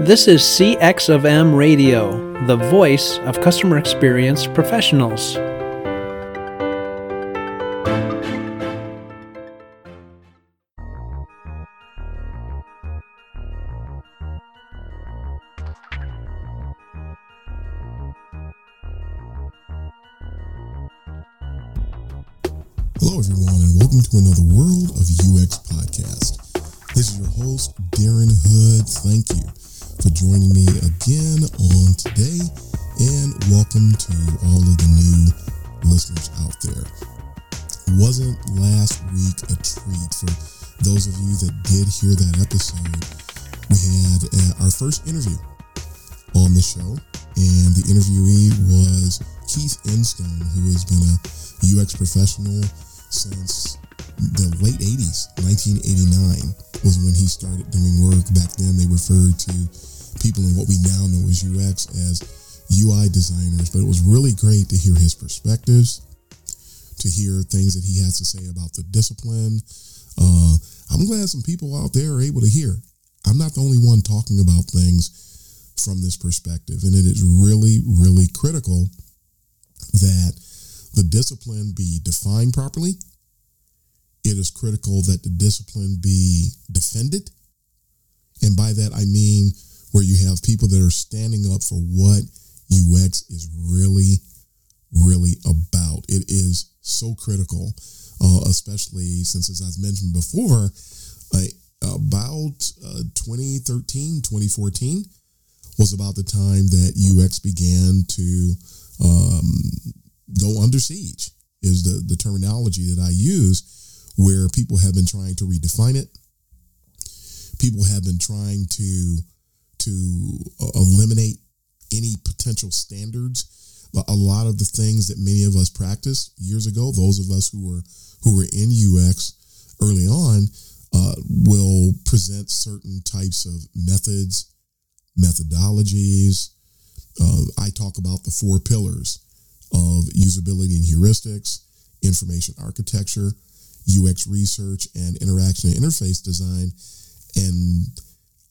This is CX of M Radio, the voice of customer experience professionals. Hello, everyone, and welcome to another World of UX podcast. This is your host, Darren Hood. Thank you joining me again on today, and welcome to all of the new listeners out there. Wasn't last week a treat for those of you that did hear that episode? We had uh, our first interview on the show, and the interviewee was Keith Instone, who has been a UX professional since the late 80s. 1989 was when he started doing work. Back then, they referred to people in what we now know as UX as UI designers, but it was really great to hear his perspectives, to hear things that he has to say about the discipline. Uh, I'm glad some people out there are able to hear. I'm not the only one talking about things from this perspective, and it is really, really critical that the discipline be defined properly. It is critical that the discipline be defended. And by that, I mean where you have people that are standing up for what UX is really, really about. It is so critical, uh, especially since, as I've mentioned before, uh, about uh, 2013, 2014 was about the time that UX began to um, go under siege is the, the terminology that I use where people have been trying to redefine it. People have been trying to to uh, eliminate any potential standards. A lot of the things that many of us practiced years ago, those of us who were who were in UX early on, uh, will present certain types of methods, methodologies. Uh, I talk about the four pillars of usability and heuristics, information architecture, UX research, and interaction and interface design. And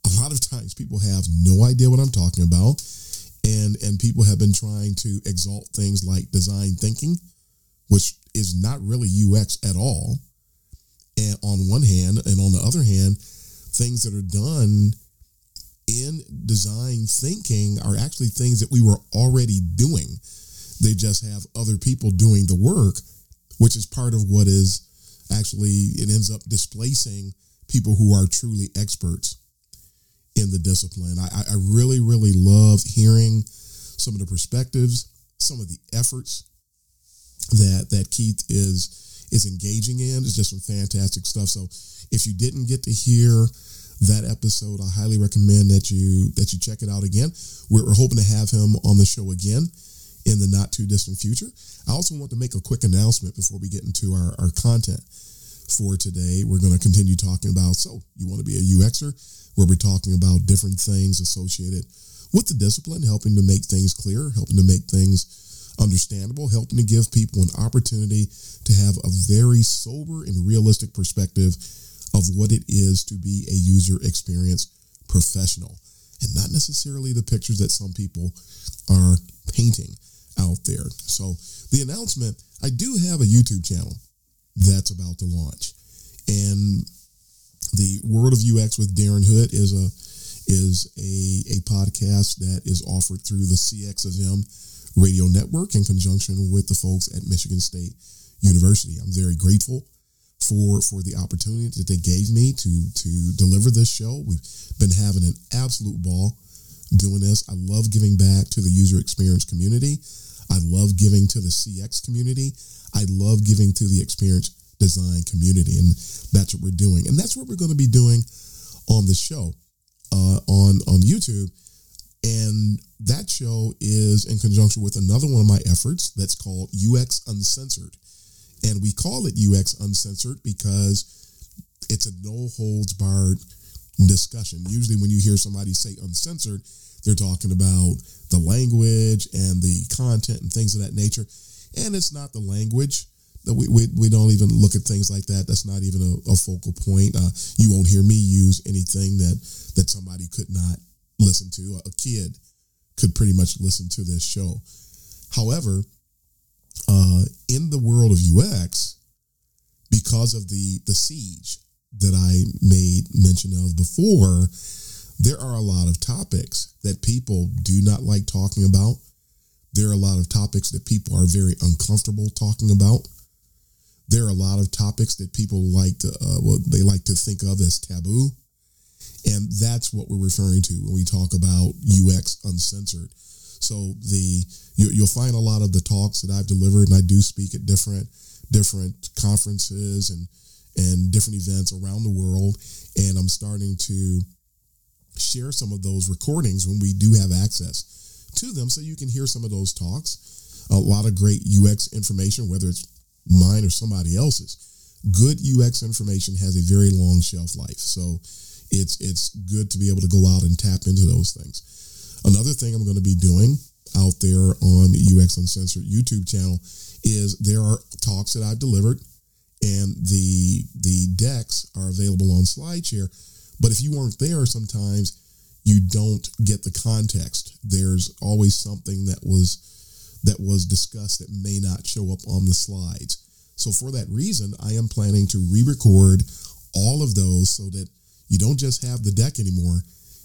a lot of times people have no idea what I'm talking about. And, and people have been trying to exalt things like design thinking, which is not really UX at all. And on one hand, and on the other hand, things that are done in design thinking are actually things that we were already doing they just have other people doing the work, which is part of what is actually, it ends up displacing people who are truly experts in the discipline. I, I really, really love hearing some of the perspectives, some of the efforts that that Keith is is engaging in. It's just some fantastic stuff. So if you didn't get to hear that episode, I highly recommend that you that you check it out again. We're, we're hoping to have him on the show again in the not too distant future. I also want to make a quick announcement before we get into our, our content for today. We're going to continue talking about so you want to be a UXer, where we're talking about different things associated with the discipline, helping to make things clear, helping to make things understandable, helping to give people an opportunity to have a very sober and realistic perspective of what it is to be a user experience professional and not necessarily the pictures that some people are painting out there. So the announcement, I do have a YouTube channel that's about to launch. And the World of UX with Darren Hood is a is a, a podcast that is offered through the CX of M radio network in conjunction with the folks at Michigan State University. I'm very grateful for for the opportunity that they gave me to to deliver this show. We've been having an absolute ball doing this. I love giving back to the user experience community. I love giving to the CX community. I love giving to the experience design community. And that's what we're doing. And that's what we're going to be doing on the show uh, on, on YouTube. And that show is in conjunction with another one of my efforts that's called UX Uncensored. And we call it UX Uncensored because it's a no holds barred discussion. Usually, when you hear somebody say uncensored, they're talking about the language and the content and things of that nature. And it's not the language that we, we, we don't even look at things like that. That's not even a, a focal point. Uh, you won't hear me use anything that, that somebody could not listen to. A kid could pretty much listen to this show. However, uh, in the world of UX, because of the the siege that I made mention of before, there are a lot of topics that people do not like talking about. There are a lot of topics that people are very uncomfortable talking about. There are a lot of topics that people like to, uh, well, they like to think of as taboo. And that's what we're referring to when we talk about UX uncensored. So the you, will find a lot of the talks that I've delivered, and I do speak at different different conferences and and different events around the world. And I'm starting to share some of those recordings when we do have access to them, so you can hear some of those talks. A lot of great UX information, whether it's mine or somebody else's. Good UX information has a very long shelf life. So it's it's good to be able to go out and tap into those things. Another thing I'm going to be doing out there on the UX Uncensored YouTube channel is there are talks that I've delivered and the the decks are available on SlideShare. But if you weren't there, sometimes you don't get the context. There's always something that was that was discussed that may not show up on the slides. So for that reason, I am planning to re-record all of those so that you don't just have the deck anymore.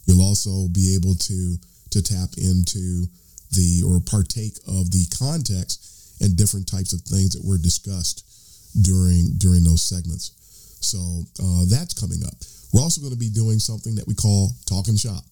You'll also be able to to tap into the or partake of the context and different types of things that were discussed during during those segments. So uh, that's coming up. We're also going to be doing something that we call Talking Shop,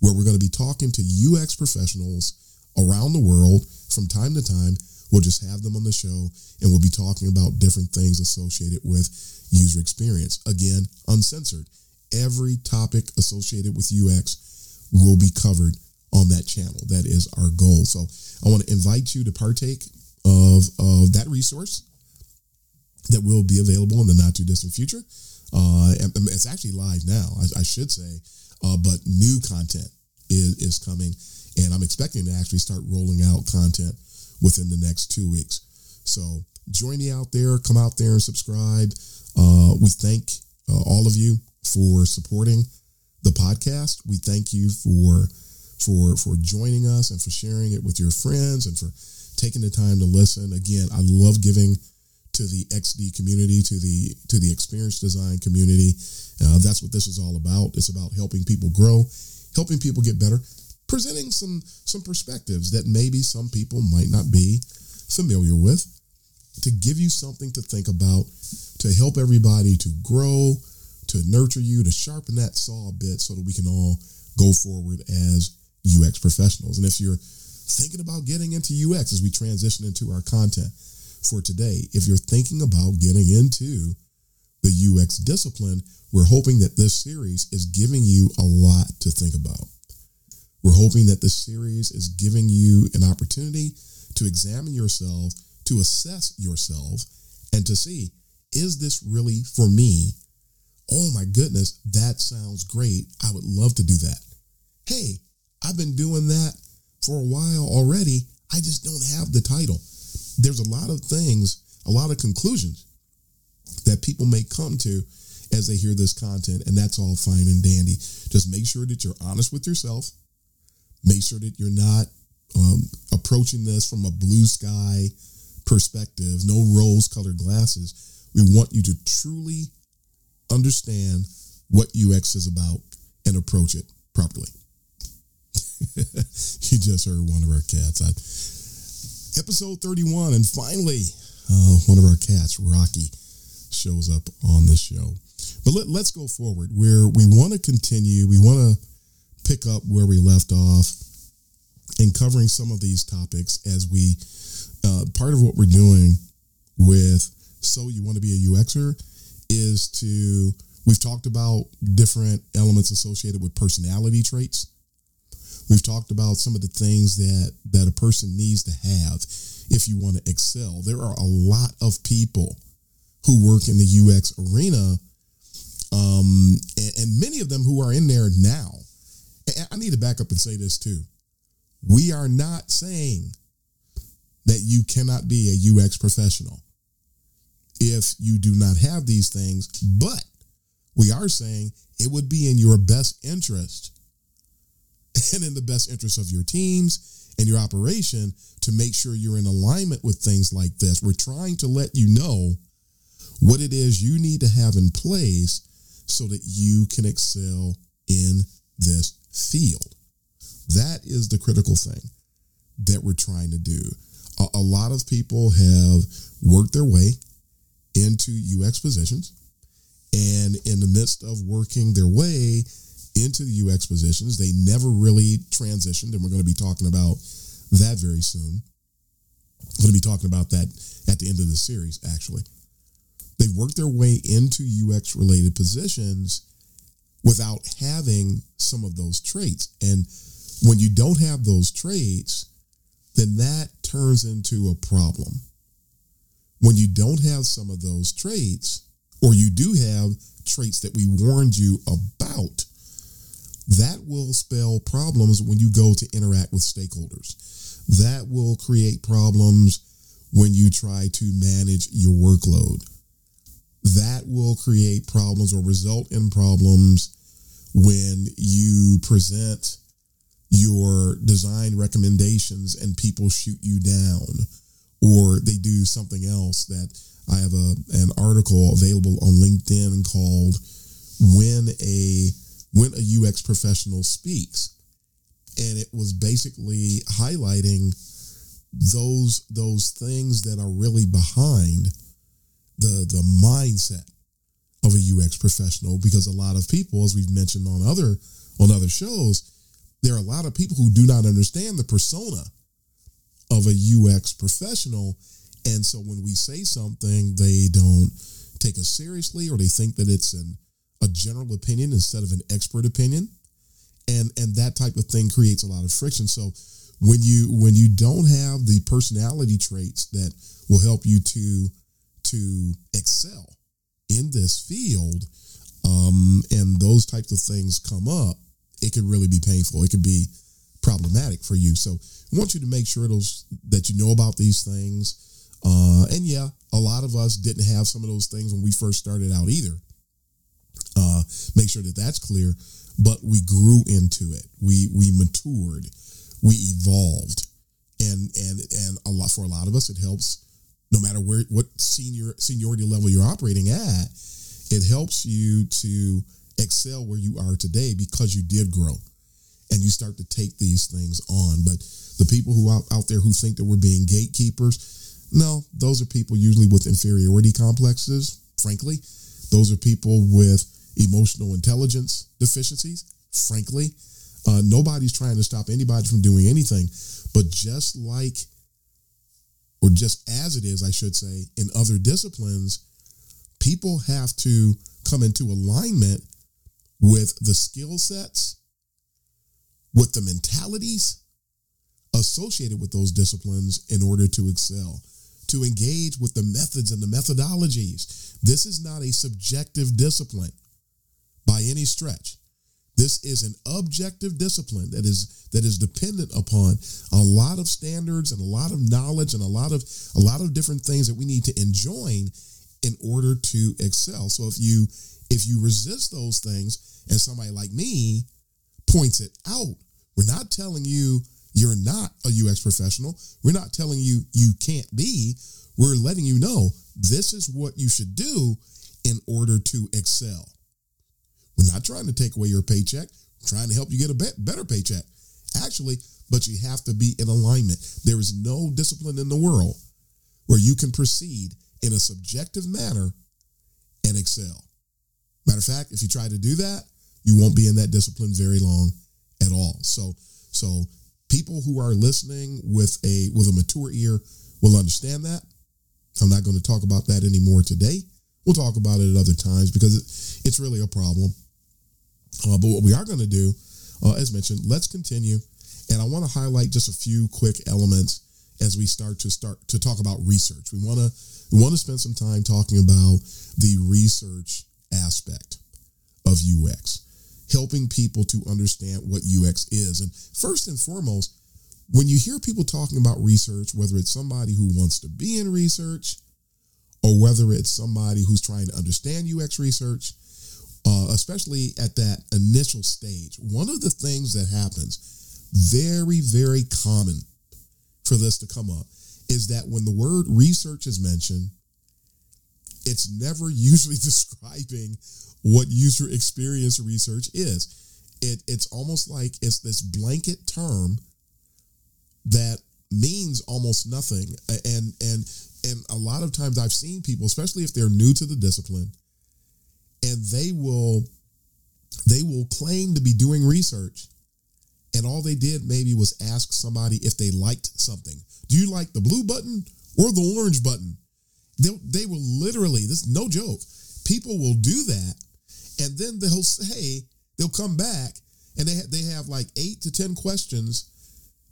where we're going to be talking to UX professionals around the world from time to time. We'll just have them on the show and we'll be talking about different things associated with user experience. Again, uncensored every topic associated with UX will be covered on that channel. That is our goal. So I want to invite you to partake of, of that resource that will be available in the not too distant future. Uh, it's actually live now, I, I should say, uh, but new content is, is coming, and I'm expecting to actually start rolling out content within the next two weeks. So join me out there, come out there and subscribe. Uh, we thank uh, all of you for supporting the podcast. We thank you for for for joining us and for sharing it with your friends and for taking the time to listen. Again, I love giving to the XD community, to the to the experience design community. Uh, that's what this is all about. It's about helping people grow, helping people get better, presenting some some perspectives that maybe some people might not be familiar with, to give you something to think about, to help everybody to grow, to nurture you, to sharpen that saw a bit so that we can all go forward as UX professionals. And if you're thinking about getting into UX as we transition into our content for today, if you're thinking about getting into the UX discipline, we're hoping that this series is giving you a lot to think about. We're hoping that this series is giving you an opportunity to examine yourself, to assess yourself, and to see is this really for me oh my goodness, that sounds great. I would love to do that. Hey, I've been doing that for a while already. I just don't have the title. There's a lot of things, a lot of conclusions that people may come to as they hear this content, and that's all fine and dandy. Just make sure that you're honest with yourself. Make sure that you're not um, approaching this from a blue sky perspective, no rose colored glasses. We want you to truly understand what UX is about and approach it properly. you just heard one of our cats. I, episode 31, and finally, uh, one of our cats, Rocky, shows up on the show. But let, let's go forward where we want to continue. We want to pick up where we left off in covering some of these topics as we, uh, part of what we're doing with So You Want to Be a UXer is to we've talked about different elements associated with personality traits. We've talked about some of the things that that a person needs to have if you want to excel. There are a lot of people who work in the UX arena, um, and, and many of them who are in there now. I need to back up and say this too. We are not saying that you cannot be a UX professional if you do not have these things. But we are saying it would be in your best interest and in the best interest of your teams and your operation to make sure you're in alignment with things like this. We're trying to let you know what it is you need to have in place so that you can excel in this field. That is the critical thing that we're trying to do. A, a lot of people have worked their way into UX positions, and in the midst of working their way into the UX positions, they never really transitioned, and we're going to be talking about that very soon. I'm going to be talking about that at the end of the series, actually. They worked their way into UX related positions without having some of those traits. And when you don't have those traits, then that turns into a problem. When you don't have some of those traits, or you do have traits that we warned you about, that will spell problems when you go to interact with stakeholders. That will create problems when you try to manage your workload. That will create problems or result in problems when you present your design recommendations and people shoot you down or they do something else that I have a an article available on LinkedIn called when a when a UX professional speaks. And it was basically highlighting those those things that are really behind the the mindset of a UX professional. Because a lot of people as we've mentioned on other on other shows there are a lot of people who do not understand the persona of a UX professional. And so when we say something they don't take us seriously or they think that it's an a general opinion instead of an expert opinion. And and that type of thing creates a lot of friction. So when you when you don't have the personality traits that will help you to to excel in this field um, and those types of things come up it can really be painful. It can be problematic for you. So i want you to make sure those that you know about these things. Uh, and yeah a lot of us didn't have some of those things when we first started out either uh, make sure that that's clear but we grew into it. We we matured. We evolved. And and and a lot for a lot of us it helps no matter where what senior seniority level you're operating at it helps you to excel where you are today because you did grow. And you start to take these things on. But the people who out, out there who think that we're being gatekeepers no those are people usually with inferiority complexes frankly. Those are people with emotional intelligence deficiencies frankly uh, nobody's trying to stop anybody from doing anything but just like or just as it is, I should say, in other disciplines, people have to come into alignment with the skill sets, with the mentalities associated with those disciplines in order to excel, to engage with the methods and the methodologies. This is not a subjective discipline by any stretch. This is an objective discipline that is that is dependent upon a lot of standards and a lot of knowledge and a lot of a lot of different things that we need to enjoin in order to excel. So if you if you resist those things and somebody like me points it out, we're not telling you you're not a UX professional. We're not telling you you can't be. We're letting you know this is what you should do in order to excel. We're not trying to take away your paycheck, We're trying to help you get a better paycheck. Actually, but you have to be in alignment. There is no discipline in the world where you can proceed in a subjective manner and excel. Matter of fact, if you try to do that, you won't be in that discipline very long at all. So, so people who are listening with a with a mature ear will understand that. I'm not going to talk about that anymore today. We'll talk about it at other times because it, it's really a problem. Uh, but what we are going to do, uh, as mentioned, let's continue. And I want to highlight just a few quick elements as we start to start to talk about research. We want to we want to spend some time talking about the research aspect of UX, helping people to understand what UX is. And first and foremost, when you hear people talking about research, whether it's somebody who wants to be in research or whether it's somebody who's trying to understand UX research, uh, especially at that initial stage. One of the things that happens, very, very common for this to come up is that when the word research is mentioned, it's never usually describing what user experience research is. It, it's almost like it's this blanket term that means almost nothing. And and and a lot of times I've seen people, especially if they're new to the discipline, and they will they will claim to be doing research and all they did maybe was ask somebody if they liked something. Do you like the blue button or the orange button? They, they will literally this no joke people will do that and then they'll say they'll come back and they, ha- they have like eight to ten questions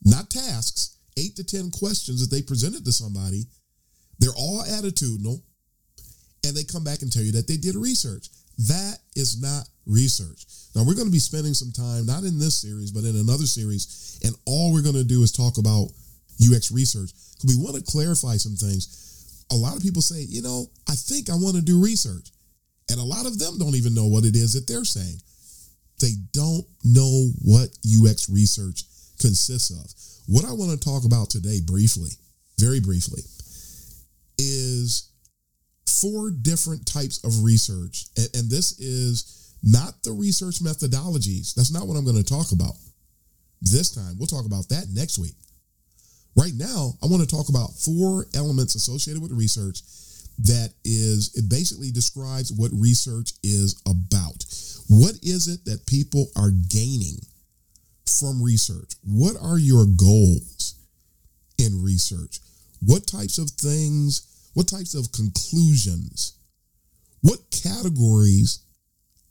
not tasks eight to ten questions that they presented to somebody. They're all attitudinal and they come back and tell you that they did research that is not research. Now, we're going to be spending some time, not in this series, but in another series, and all we're going to do is talk about UX research. because We want to clarify some things. A lot of people say, you know, I think I want to do research. And a lot of them don't even know what it is that they're saying. They don't know what UX research consists of. What I want to talk about today, briefly, very briefly, is four different types of research. And, and this is not the research methodologies. That's not what I'm going to talk about this time. We'll talk about that next week. Right now, I want to talk about four elements associated with research that is, it basically describes what research is about. What is it that people are gaining from research? What are your goals in research? What types of things what types of conclusions? What categories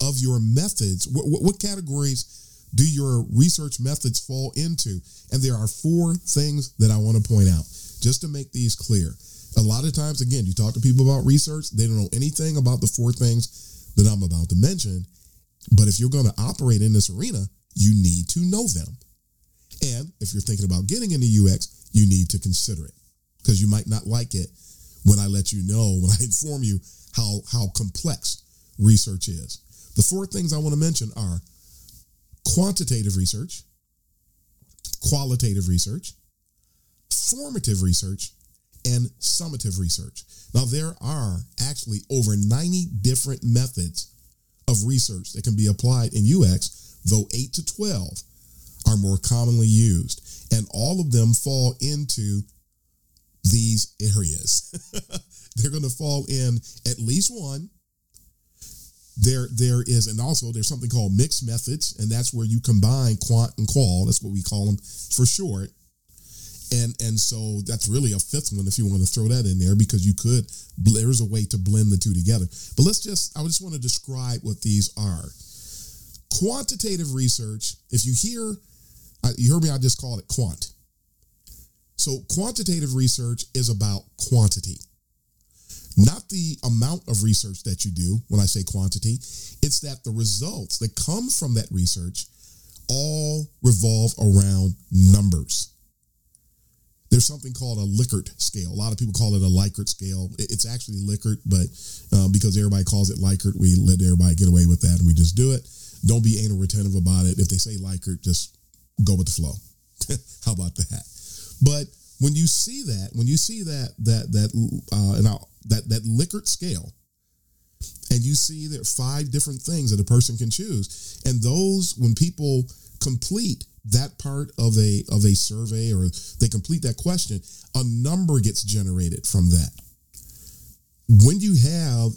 of your methods, what, what, what categories do your research methods fall into? And there are four things that I want to point out just to make these clear. A lot of times, again, you talk to people about research, they don't know anything about the four things that I'm about to mention. But if you're going to operate in this arena, you need to know them. And if you're thinking about getting into UX, you need to consider it because you might not like it when I let you know, when I inform you how, how complex research is. The four things I want to mention are quantitative research, qualitative research, formative research, and summative research. Now, there are actually over 90 different methods of research that can be applied in UX, though 8 to 12 are more commonly used. And all of them fall into these areas. They're going to fall in at least one. There, there is, and also there's something called mixed methods, and that's where you combine quant and qual. That's what we call them for short. And and so that's really a fifth one if you want to throw that in there because you could. There's a way to blend the two together. But let's just, I just want to describe what these are. Quantitative research. If you hear, you heard me, I just called it quant so, quantitative research is about quantity, not the amount of research that you do. When I say quantity, it's that the results that come from that research all revolve around numbers. There's something called a Likert scale. A lot of people call it a Likert scale. It's actually Likert, but uh, because everybody calls it Likert, we let everybody get away with that and we just do it. Don't be anal retentive about it. If they say Likert, just go with the flow. How about that? But when you see that, when you see that that that uh, and that that Likert scale, and you see there are five different things that a person can choose, and those when people complete that part of a of a survey or they complete that question, a number gets generated from that. When you have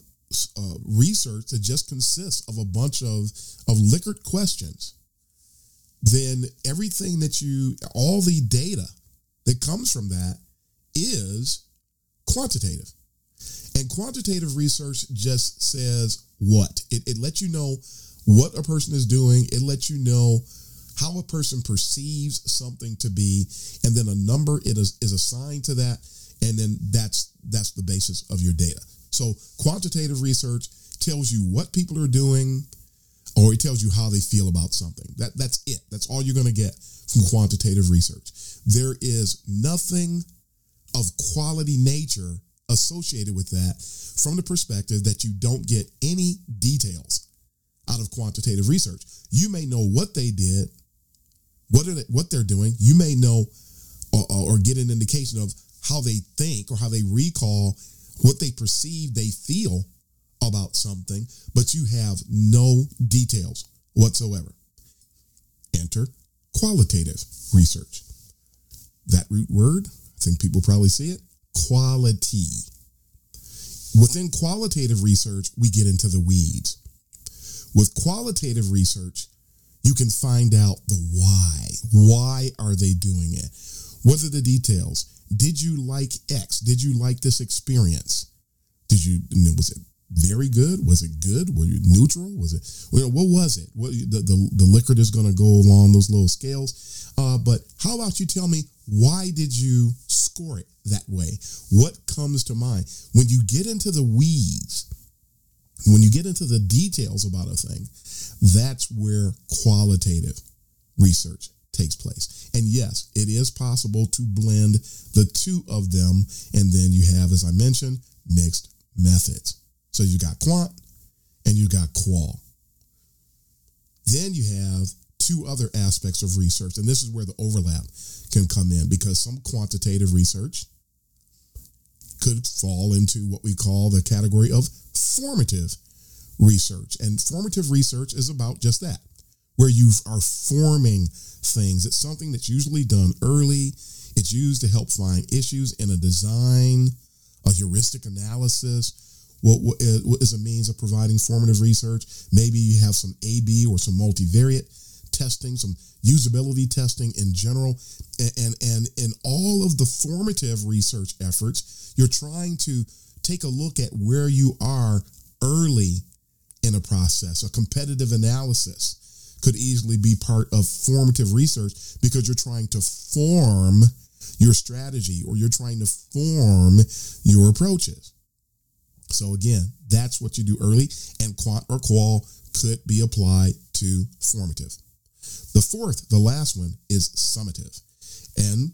uh, research that just consists of a bunch of of Likert questions, then everything that you all the data that comes from that is quantitative. And quantitative research just says what? It, it lets you know what a person is doing, it lets you know how a person perceives something to be, and then a number it is, is assigned to that, and then that's that's the basis of your data. So quantitative research tells you what people are doing, or it tells you how they feel about something. That that's it. That's all you're going to get from quantitative research. There is nothing of quality nature associated with that from the perspective that you don't get any details out of quantitative research. You may know what they did what are they, what they're doing. You may know or, or get an indication of how they think or how they recall what they perceive they feel about something, but you have no details whatsoever. Enter qualitative research. That root word, I think people probably see it, quality. Within qualitative research, we get into the weeds. With qualitative research, you can find out the why. Why are they doing it? What are the details? Did you like X? Did you like this experience? Did you was it very good? Was it good? Was it neutral? Was it what was it? What the the, the Likert is going to go along those little scales. Uh, but how about you tell me why did you score it that way? What comes to mind when you get into the weeds? When you get into the details about a thing, that's where qualitative research takes place. And yes, it is possible to blend the two of them. And then you have, as I mentioned, mixed methods. So you got quant and you got qual. Then you have two other aspects of research. And this is where the overlap can come in because some quantitative research could fall into what we call the category of formative research. And formative research is about just that, where you are forming things. It's something that's usually done early. It's used to help find issues in a design, a heuristic analysis. What, what is a means of providing formative research? Maybe you have some A/B or some multivariate testing, some usability testing in general, and, and and in all of the formative research efforts, you're trying to take a look at where you are early in a process. A competitive analysis could easily be part of formative research because you're trying to form your strategy or you're trying to form your approaches. So again, that's what you do early, and quant or qual could be applied to formative. The fourth, the last one, is summative and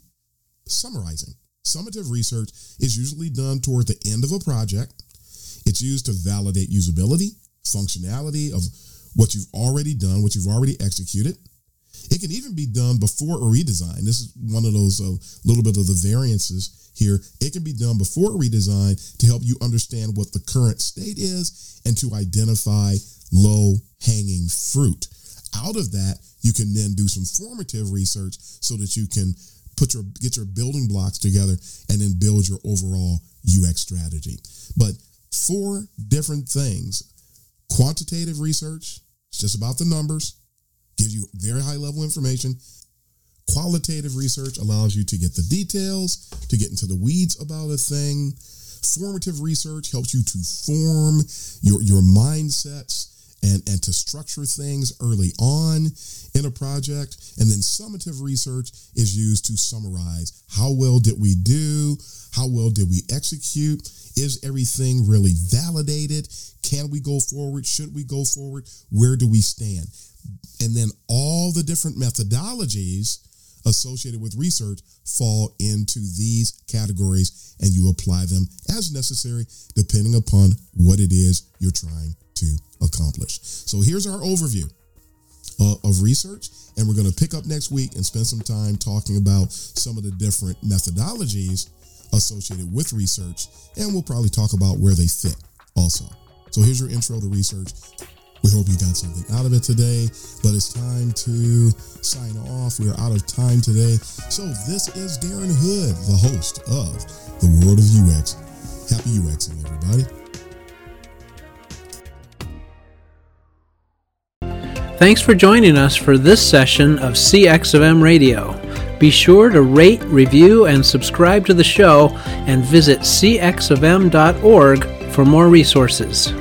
summarizing. Summative research is usually done toward the end of a project. It's used to validate usability, functionality of what you've already done, what you've already executed. It can even be done before a redesign. This is one of those uh, little bit of the variances here. It can be done before a redesign to help you understand what the current state is and to identify low hanging fruit. Out of that, you can then do some formative research so that you can put your get your building blocks together and then build your overall UX strategy. But four different things Quantitative research, it's just about the numbers, gives you very high level information. Qualitative research allows you to get the details, to get into the weeds about a thing. Formative research helps you to form your, your mindsets and, and to structure things early on in a project. And then summative research is used to summarize how well did we do? How well did we execute? Is everything really validated? Can we go forward? Should we go forward? Where do we stand? And then all the different methodologies associated with research fall into these categories and you apply them as necessary depending upon what it is you're trying to accomplish. So here's our overview uh, of research, and we're going to pick up next week and spend some time talking about some of the different methodologies associated with research, and we'll probably talk about where they fit also. So here's your intro to research. We hope you got something out of it today, but it's time to sign off. We are out of time today. So this is Darren Hood, the host of The World of UX. Happy UXing, everybody. Thanks for joining us for this session of CX of M Radio. Be sure to rate, review, and subscribe to the show and visit cxofm.org for more resources.